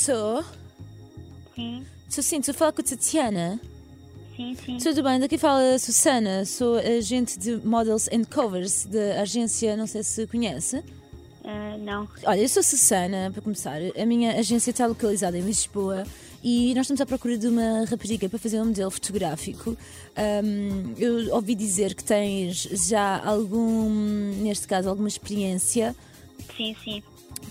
Estou. Sim, Estou sim, estou a falar com a Tatiana. sim, sim. Tudo bem, daqui fala a Susana, sou agente de Models and Covers da agência, não sei se conhece. Ah, não. Olha, eu sou Susana, para começar. A minha agência está localizada em Lisboa e nós estamos à procura de uma rapariga para fazer um modelo fotográfico. Ahm, eu ouvi dizer que tens já algum, neste caso, alguma experiência. Sim, sim.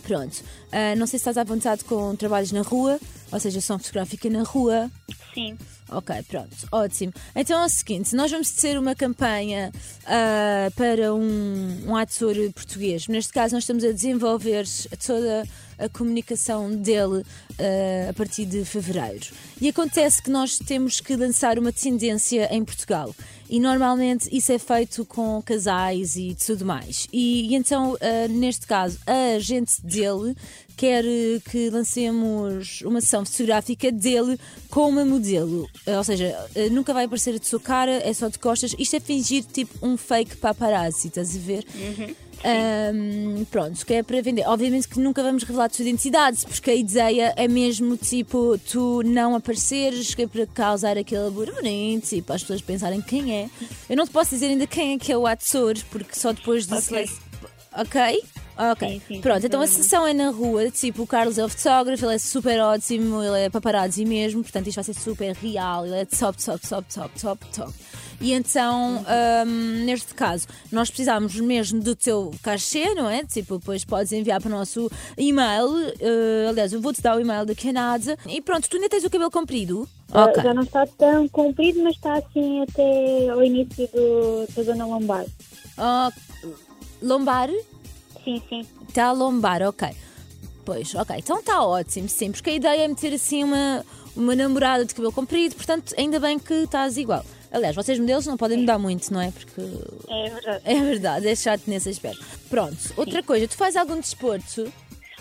Pronto. Ah, não sei se estás à vontade com trabalhos na rua, ou seja, ação fotográfica na rua. Sim. Ok, pronto, ótimo. Então é o seguinte: nós vamos ter uma campanha ah, para um, um ator português. Neste caso, nós estamos a desenvolver toda a comunicação dele ah, a partir de fevereiro. E acontece que nós temos que lançar uma tendência em Portugal. E normalmente isso é feito com casais e tudo mais. E, e então, ah, neste caso, a agente dele quer eh, que lancemos uma sessão fotográfica dele com uma modelo. Eh, Ou seja, eh, nunca vai aparecer a sua cara, é só de costas. Isto é fingir tipo um fake paparazzi, estás a ver? Ahm, pronto, que é para vender. Obviamente que nunca vamos revelar a tua identidade, porque a ideia é mesmo tipo tu não apareceres, que é para causar aquele burburinho, tipo, as pessoas pensarem quem é. Eu não te posso dizer ainda quem é que é o ator, porque só depois de Ok. Ok? Ok. Sim, sim, Pronto, sem então a sessão é na rua, tipo, o Carlos é o fotógrafo, ele é super ótimo, ele é paparazzi mesmo, portanto isto vai ser super real, ele é top, top, top, top, top, top. E então, hum, neste caso, nós precisamos mesmo do teu cachê, não é? Tipo, depois podes enviar para o nosso e-mail. eh, aliás, eu vou-te dar o e-mail da Canada. E pronto, tu ainda tens o cabelo comprido? Ah, Ok. Já não está tão comprido, mas está assim até ao início do, da zona lombar. Ah, lombar? Sim, sim. Está a lombar, ok. Pois, ok. Então está ótimo, sim, porque a ideia é meter assim uma, uma namorada de cabelo comprido, portanto, ainda bem que estás igual. Aliás, vocês modelos não podem mudar muito, não é? Porque É verdade. é verdade, é chato nesse aspecto. Pronto, outra coisa, tu fazes algum desporto?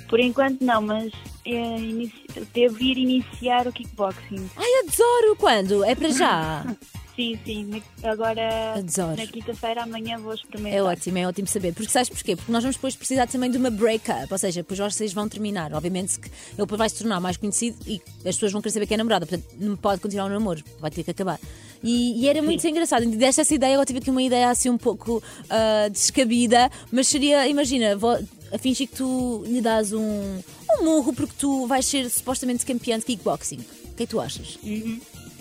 Por enquanto não, mas é, inici... devo ir iniciar o kickboxing. Ai, adoro! Quando? É para já? Sim, sim. Agora, Adoro. na quinta-feira, amanhã vou experimentar. É ótimo, é ótimo saber. Porque sabes porquê? Porque nós vamos depois precisar também de uma break-up, ou seja, depois vocês vão terminar. Obviamente que ele depois vai se tornar mais conhecido e as pessoas vão querer saber que é namorada, portanto não pode continuar o namoro, vai ter que acabar. E, e era muito engraçado, e deste essa ideia, eu tive aqui uma ideia assim um pouco ah, descabida, mas seria, imagina, vou- a fingir que tu lhe dás um, um murro porque tu vais ser supostamente campeã de kickboxing. O que é que tu achas?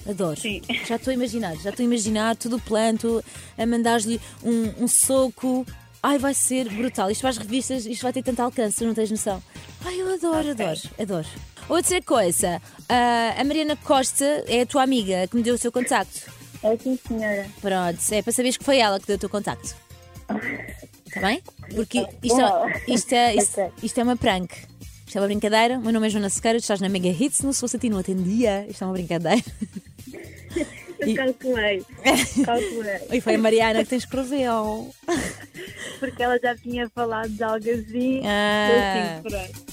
Adoro. Sim. Já estou a imaginar, já estou a imaginar tudo o plano, tu a mandar-lhe um, um soco. Ai, vai ser brutal. Isto para as revistas, isto vai ter tanto alcance, não tens noção. Ai, eu adoro, adoro, adoro. Outra coisa, ah, a Mariana Costa é a tua amiga que me deu o seu contacto. É sim, senhora. Pronto, é para saberes que foi ela que deu o teu contacto. Está bem? Porque isto é, isto, é, isto, Ok. isto é uma prank. Isto é uma brincadeira. O meu nome é Joana Sequeira, tu estás na Mega Hits. Não se fosse a ti, não atendia. Isto é uma brincadeira. Eu calculei. calculei. E foi a Mariana que te escreveu. Porque ela já tinha falado de algo assim. Ah. Assim, pronto.